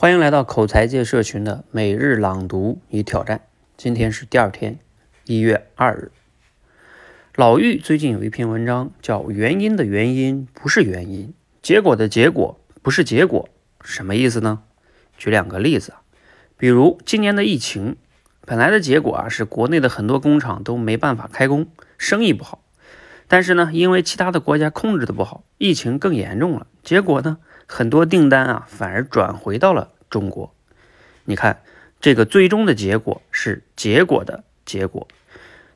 欢迎来到口才界社群的每日朗读与挑战。今天是第二天，一月二日。老玉最近有一篇文章叫《原因的原因不是原因，结果的结果不是结果》，什么意思呢？举两个例子，比如今年的疫情，本来的结果啊是国内的很多工厂都没办法开工，生意不好。但是呢，因为其他的国家控制的不好，疫情更严重了，结果呢？很多订单啊，反而转回到了中国。你看，这个最终的结果是结果的结果，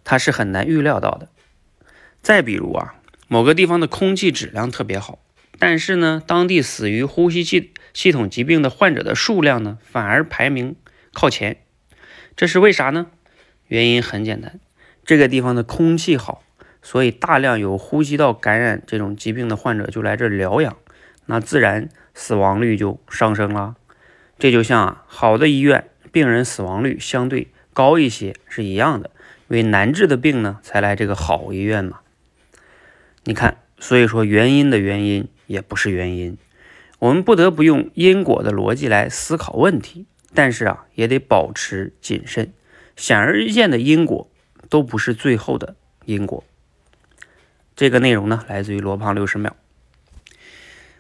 它是很难预料到的。再比如啊，某个地方的空气质量特别好，但是呢，当地死于呼吸系系统疾病的患者的数量呢，反而排名靠前。这是为啥呢？原因很简单，这个地方的空气好，所以大量有呼吸道感染这种疾病的患者就来这疗养。那自然死亡率就上升了，这就像啊，好的医院病人死亡率相对高一些是一样的，因为难治的病呢才来这个好医院嘛。你看，所以说原因的原因也不是原因，我们不得不用因果的逻辑来思考问题，但是啊，也得保持谨慎。显而易见的因果都不是最后的因果。这个内容呢，来自于罗胖六十秒。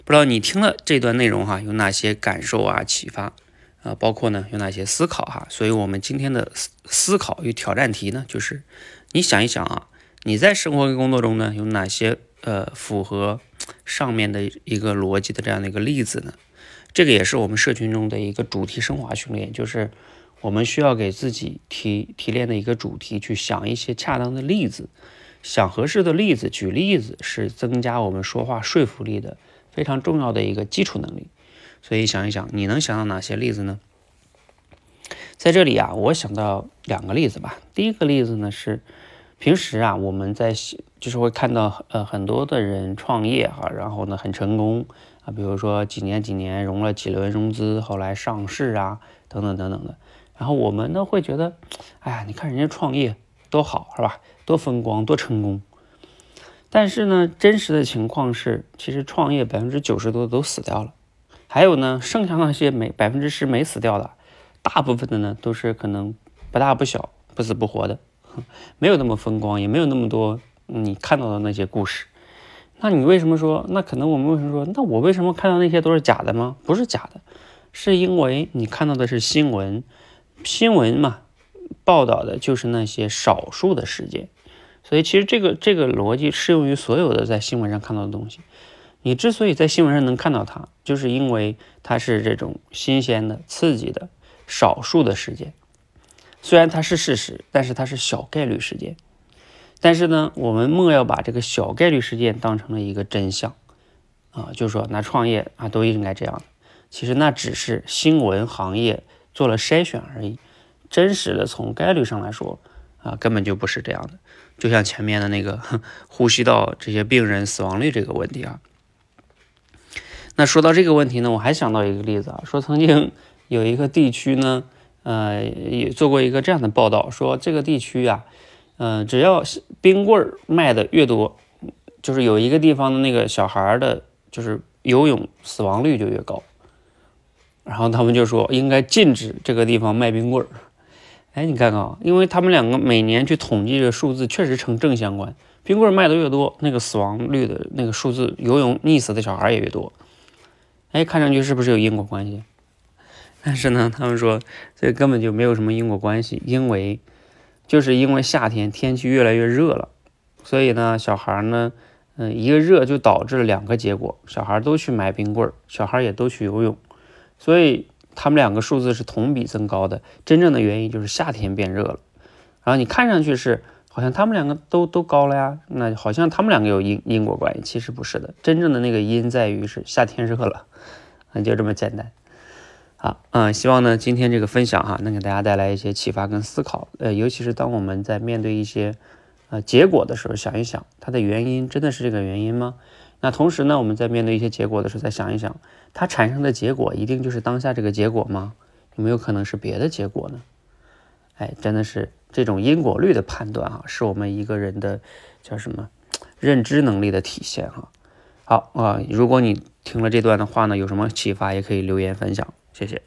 不知道你听了这段内容哈，有哪些感受啊、启发啊？包括呢有哪些思考哈？所以我们今天的思思考与挑战题呢，就是你想一想啊，你在生活跟工作中呢有哪些呃符合上面的一个逻辑的这样的一个例子呢？这个也是我们社群中的一个主题升华训练，就是我们需要给自己提提炼的一个主题，去想一些恰当的例子，想合适的例子，举例子是增加我们说话说服力的。非常重要的一个基础能力，所以想一想，你能想到哪些例子呢？在这里啊，我想到两个例子吧。第一个例子呢是，平时啊我们在就是会看到呃很多的人创业哈，然后呢很成功啊，比如说几年几年融了几轮融资，后来上市啊等等等等的。然后我们呢会觉得，哎呀，你看人家创业多好是吧？多风光，多成功。但是呢，真实的情况是，其实创业百分之九十多都死掉了，还有呢，剩下那些没百分之十没死掉的，大部分的呢都是可能不大不小、不死不活的，没有那么风光，也没有那么多你看到的那些故事。那你为什么说？那可能我们为什么说？那我为什么看到那些都是假的吗？不是假的，是因为你看到的是新闻，新闻嘛，报道的就是那些少数的事件。所以其实这个这个逻辑适用于所有的在新闻上看到的东西。你之所以在新闻上能看到它，就是因为它是这种新鲜的、刺激的、少数的事件。虽然它是事实，但是它是小概率事件。但是呢，我们莫要把这个小概率事件当成了一个真相啊，就是说那创业啊都应该这样。其实那只是新闻行业做了筛选而已。真实的从概率上来说。啊，根本就不是这样的，就像前面的那个呼吸道这些病人死亡率这个问题啊。那说到这个问题呢，我还想到一个例子啊，说曾经有一个地区呢，呃，也做过一个这样的报道，说这个地区啊，嗯，只要冰棍儿卖的越多，就是有一个地方的那个小孩的，就是游泳死亡率就越高。然后他们就说应该禁止这个地方卖冰棍儿。哎，你看看啊，因为他们两个每年去统计这数字，确实成正相关。冰棍卖的越多，那个死亡率的那个数字，游泳溺死的小孩也越多。哎，看上去是不是有因果关系？但是呢，他们说这根本就没有什么因果关系，因为就是因为夏天天气越来越热了，所以呢，小孩呢，嗯，一个热就导致了两个结果：小孩都去买冰棍，小孩也都去游泳，所以。他们两个数字是同比增高的，真正的原因就是夏天变热了。然后你看上去是好像他们两个都都高了呀，那好像他们两个有因因果关系，其实不是的。真正的那个因在于是夏天热了，那 就这么简单。好，嗯，希望呢今天这个分享哈能给大家带来一些启发跟思考。呃，尤其是当我们在面对一些呃结果的时候，想一想它的原因真的是这个原因吗？那同时呢，我们在面对一些结果的时候，再想一想，它产生的结果一定就是当下这个结果吗？有没有可能是别的结果呢？哎，真的是这种因果律的判断啊，是我们一个人的叫什么认知能力的体现哈。好啊，如果你听了这段的话呢，有什么启发，也可以留言分享，谢谢。